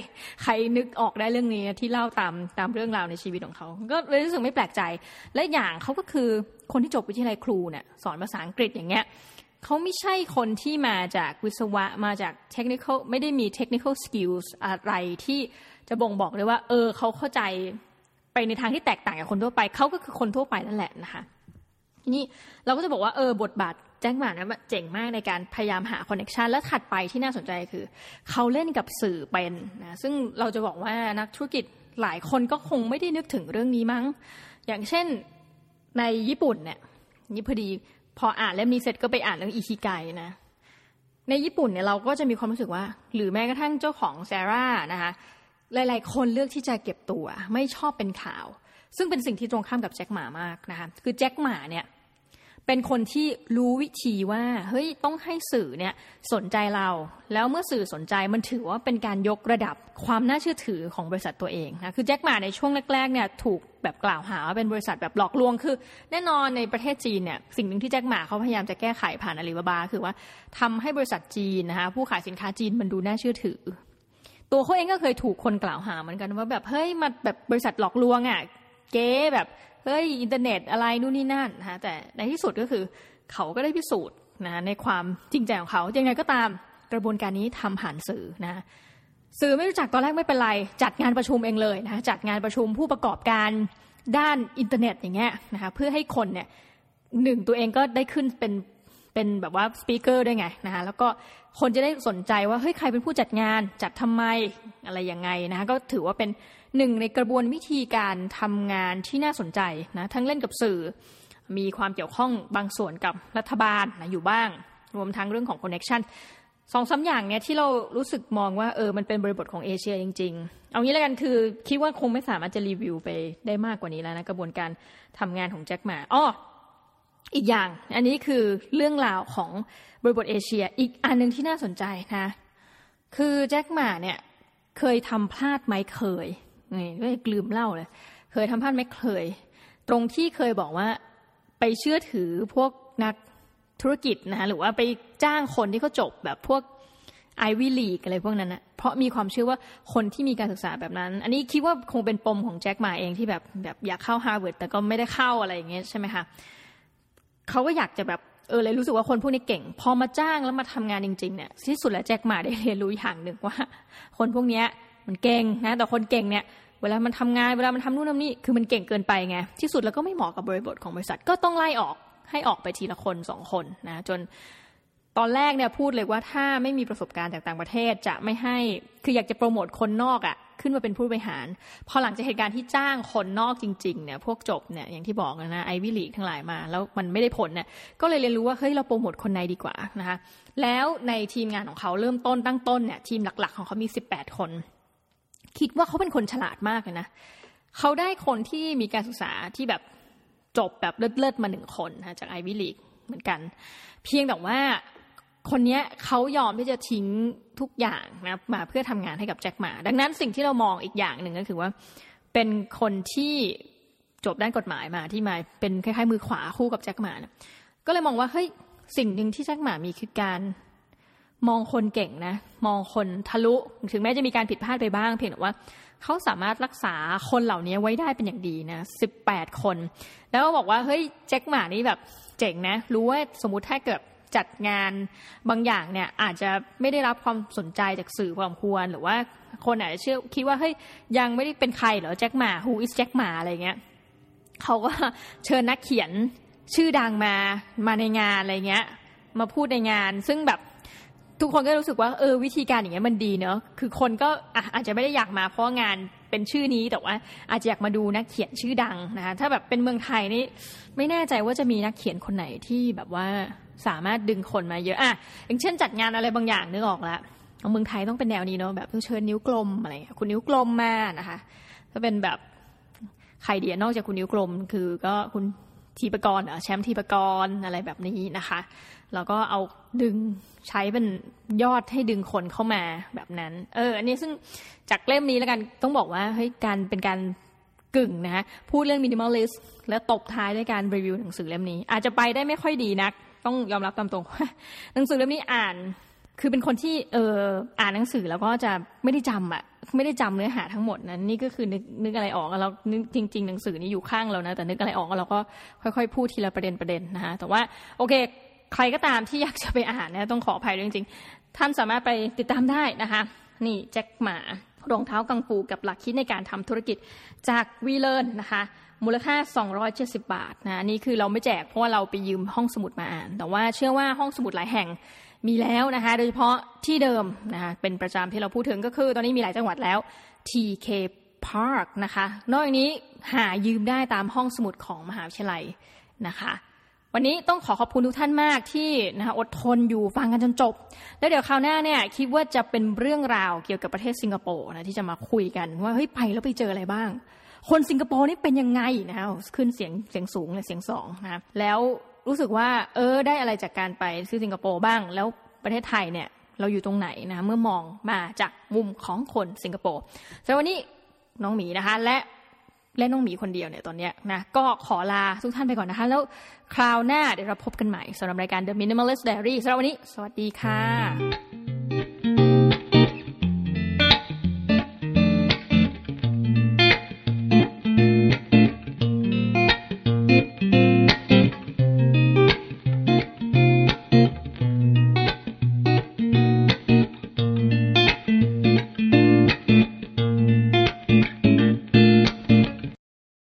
ใครนึกออกได้เรื่องนี้ที่เล่าตามตามเรื่องราวในชีวิตของเขา ก็เลยรู้สึกไม่แปลกใจ และอย่างเขาก็คือคนที่จบวิทยาลัยครูเนี่ยสอนภาษาอังกฤษอย่างเงี้ยเขาไม่ใช่คนที่มาจากวิศวะมาจากเทคนิคไม่ได้มีเทคนิค skills อะไรที่จะบ่งบอกเลยว่า เออเขาเข้าใจไปในทางที่แตกต่างจากคนทั่วไป เขาก็คือคนทั่วไปนั่นแหละนะคะ ทีนี้เราก็จะบอกว่าเออบทบาทแจ็คหม่านะเจ๋งมากในการพยายามหา connection และถัดไปที่น่าสนใจคือ เขาเล่นกับสื่อเป็นนะซึ่งเราจะบอกว่านักธุรกิจหลายคนก็คงไม่ได้นึกถึงเรื่องนี้มั้ง อย่างเช่นในญี่ปุ่นเนี่ยนี่พอดีพออ่านเล่มนี้เสร็จก็ไปอ่านเรื่องอิคิไกนะในญี่ปุ่นเนี่ยเราก็จะมีความรู้สึกว่า หรือแม้กระทั่งเจ้าของ Zaraนะคะหลาย ๆ คนเลือกที่จะเก็บตัว ไม่ชอบเป็นข่าว ซึ่งเป็นสิ่งที่ตรงข้ามกับแจ็คหมามากนะคะคือแจ็คหมาเนี่ย เป็นคนที่รู้วิธีว่าเฮ้ยต้องให้สื่อเนี่ยสนใจเรา แล้วเมื่อสื่อสนใจมันถือว่าเป็นการยกระดับความน่าเชื่อถือของบริษัทตัวเองนะคือแจ็คหมาในช่วงแรกๆเนี่ยถูกแบบกล่าวหาว่าเป็นบริษัทแบบหลอกลวงคือ แน่นอนในประเทศจีนเนี่ยสิ่งหนึ่งที่แจ็คหมาเขาพยายามจะแก้ไขผ่านอาลีบาบาคือว่าทำให้บริษัทจีนนะคะผู้ขายสินค้าจีนมันดูน่าเชื่อถือ ตัวเขาเองก็เคยถูกคนกล่าวหาเหมือนกันว่าแบบเฮ้ยมาแบบบริษัทหลอกลวงอะเก๊แบบ เฮ้ยอินเทอร์เน็ตอะไรนู่นนี่นั่นนะแต่ในที่สุดก็คือเขาก็ได้พิสูจน์นะในความจริงใจของเขายังไงก็ตามกระบวนการนี้ทำผ่านสื่อนะสื่อไม่รู้จักตอนแรกไม่เป็นไร จัดงานประชุมเองเลยนะจัดงานประชุมผู้ประกอบการด้านอินเทอร์เน็ตอย่างเงี้ยนะคะเพื่อให้คนเนี่ยหนึ่งตัวเองก็ได้ขึ้นเป็นเป็นแบบว่า speaker ด้วยไงนะคะแล้วก็คนจะได้สนใจว่าเฮ้ยใครเป็นผู้จัดงานจัดทำไมอะไรยังไงนะคะก็ถือว่าเป็น หนึ่งในกระบวนวิธีการทำงานที่น่าสนใจนะทั้งเล่นกับสื่อ มีความเกี่ยวข้องบางส่วนกับรัฐบาลนะอยู่บ้าง รวมทั้งเรื่องของ connection สองสามอย่างเนี้ยที่เรารู้สึกมองว่าเออมันเป็นบริบทของเอเชียจริง ๆ เอางี้แล้วกันคือคิดว่าคงไม่สามารถจะรีวิวไปได้มากกว่านี้แล้วนะกระบวนการทำงานของแจ็คหมาอ้ออีกอย่างอันนี้คือเรื่องราวของบริบทเอเชียอีกอันหนึ่งที่น่าสนใจนะ คือแจ็คหมาเนี่ยเคยทำพลาดไหมเคย นี่ก็ลืมเล่าเลยเคยทำพลาดไหมเคย ตรงที่เคยบอกว่าไปเชื่อถือพวกนักธุรกิจนะหรือว่าไปจ้างคนที่เขาจบแบบพวกไอวิลีกอะไรพวกนั้นนะเพราะมีความเชื่อว่าคนที่มีการศึกษาแบบนั้น อันนี้คิดว่าคงเป็นปมของแจ็คหม่าเองที่แบบแบบอยากเข้าฮาร์วาร์ดแต่ก็ไม่ได้เข้าอะไรอย่างเงี้ยใช่ไหมคะเขาก็อยากจะแบบเออเลยรู้สึกว่าคนพวกนี้เก่ง พอมาจ้างแล้วมาทำงานจริง ๆ เนี่ยที่สุดแล้วแจ็คหม่าได้เรียนรู้อย่างหนึ่งว่า คนพวกเนี้ย มันเก่งนะแต่คนเก่งเนี่ยเวลามันทำงานเวลามันทำนู่นทำนี่คือมันเก่งเกินไปไงที่สุดแล้วก็ไม่เหมาะกับบริบทของบริษัทก็ต้องไล่ออกให้ออกไปทีละคนสองคนนะจนตอนแรกเนี่ยพูดเลยว่าถ้าไม่มีประสบการณ์จากต่างประเทศจะไม่ให้คืออยากจะโปรโมทคนนอกอะ่ะขึ้นมาเป็นผู้บริหาร พอหลังจากเหตุการณ์ที่จ้างคนนอกจริงๆเนี่ยพวกจบเนี่ยอย่างที่บอกนะไอวิลีกทั้งหลายมา แล้วมันไม่ได้ผลเนี่ยก็เลยเรียนรู้ว่าเฮ้ยเราโปรโมทคนในดีกว่านะคะแล้วในทีมงานของเขาเริ่มต้นตั้งต้นเนี่ยทีมหลักๆ ของเขามี 18 คน คิดว่าเขาเป็นคนฉลาดมากเลยนะเขาได้คนที่มีการศึกษาที่แบบจบแบบเลิศๆมาหนึ่งคนนะจากไอวิลีกเหมือนกัน เพียงแต่ว่าคนนี้เขายอมที่จะทิ้งทุกอย่างนะมาเพื่อทำงานให้กับแจ็คหมา ดังนั้นสิ่งที่เรามองอีกอย่างหนึ่งก็คือว่าเป็นคนที่จบด้านกฎหมายมาที่มาเป็นคล้ายๆมือขวาคู่กับแจ็คหมานะก็เลยมองว่าเฮ้ยสิ่งหนึ่งที่แจ็คหมามีคือการ มองคนเก่งนะ มองคนทะลุ ถึงแม้จะมีการผิดพลาดไปบ้าง เพียงแต่ว่าเขาสามารถรักษาคนเหล่านี้ไว้ได้เป็นอย่างดีนะสิบแปดคน แล้วก็บอกว่าเฮ้ยแจ็คหมานี่แบบเจ๋งนะ รู้ว่าสมมติถ้าเกิดจัดงานบางอย่างเนี่ยอาจจะไม่ได้รับความสนใจจากสื่อความควร หรือว่าคนอาจจะเชื่อคิดว่าเฮ้ยยังไม่ได้เป็นใครเหรอแจ็คหมา who is แจ็คหมาอะไรเงี้ยเขาก็เชิญนักเขียนชื่อดังมามาในงานอะไรเงี้ย มาพูดในงานซึ่งแบบ ทุกคนก็รู้สึกว่าเออวิธีการอย่างเงี้ยมันดีเนอะคือคนก็อาจจะไม่ได้อยากมาเพราะงานเป็นชื่อนี้แต่ว่าอาจจะอยากมาดูนักเขียนชื่อดังนะคะถ้าแบบเป็นเมืองไทยนี่ไม่แน่ใจว่าจะมีนักเขียนคนไหนที่แบบว่าสามารถดึงคนมาเยอะอะอย่างเช่นจัดงานอะไรบางอย่างนึกออกแล้วเมืองไทยต้องเป็นแนวนี้เนาะแบบต้องเชิญนิ้วกลมอะไรคุณนิ้วกลมมานะคะถ้าเป็นแบบใครเดียนอกจากคุณนิ้วกลม คือก็คุณทีปกรณ์แชมป์ทีปกรณ์อะไรแบบนี้นะคะ แล้วก็เอาดึงใช้เป็นยอดให้ดึงคนเข้ามาแบบนั้น เออ อันนี้ซึ่งจากเล่มนี้แล้วกันต้องบอกว่าเฮ้ยการเป็นการกึ่งนะพูดเรื่อง minimalist แล้วตบท้ายด้วยการรีวิวหนังสือเล่มนี้ อาจจะไปได้ไม่ค่อยดีนัก ต้องยอมรับตามตรงหนังสือเล่มนี้อ่าน คือเป็นคนที่เอออ่านหนังสือแล้วก็จะไม่ได้จำอะไม่ได้จำเนื้อหาทั้งหมดนั้นนี่ก็คือนึกนึกอะไรออกแล้วนึกจริง ๆ หนังสือนี้อยู่ข้างเรานะแต่นึกอะไรออกเราก็ค่อยๆ พูดทีละประเด็นประเด็นนะคะแต่ว่าโอเค ใครก็ตามที่อยากจะไปอ่านนะต้องขออภัยจริงๆท่านสามารถไปติดตามได้นะคะ นี่แจ็คหมารองเท้ากังฟูกับหลักคิดในการทำธุรกิจจากวีเลนนะคะมูลค่า 270 บาทนะนี่คือเราไม่แจกเพราะว่าเราไปยืมห้องสมุดมาอ่าน แต่ว่าเชื่อว่าห้องสมุดหลายแห่งมีแล้วนะคะโดยเฉพาะที่เดิมนะคะเป็นประจำที่เราพูดถึงก็คือ ตอนนี้มีหลายจังหวัดแล้ว TK Park นะคะ นอกจากนี้หายืมได้ตามห้องสมุดของมหาวิทยาลัยนะคะ วันนี้ต้องขอขอบคุณทุกท่านมากที่นะคะอดทนอยู่ฟังกันจนจบ แล้วเดี๋ยวคราวหน้าเนี่ยคิดว่าจะเป็นเรื่องราวเกี่ยวกับประเทศสิงคโปร์นะที่จะมาคุยกันว่าเฮ้ยไปแล้วไปเจออะไรบ้าง คนสิงคโปร์นี่เป็นยังไงนะขึ้นเสียงเสียงสูงเลยเสียงสองนะแล้วรู้สึกว่าเออได้อะไรจากการไปที่สิงคโปร์บ้าง แล้วประเทศไทยเนี่ยเราอยู่ตรงไหนนะเมื่อมองมาจากมุมของคนสิงคโปร์สำหรับวันนี้น้องหมีนะคะและ และน้องหมีคนเดียวเนี่ยตอนเนี้ยนะก็ขอลาทุกท่านไปก่อนนะคะ แล้วคราวหน้าเดี๋ยวเราพบกันใหม่สำหรับรายการ The Minimalist Diary สำหรับวันนี้ สวัสดีค่ะ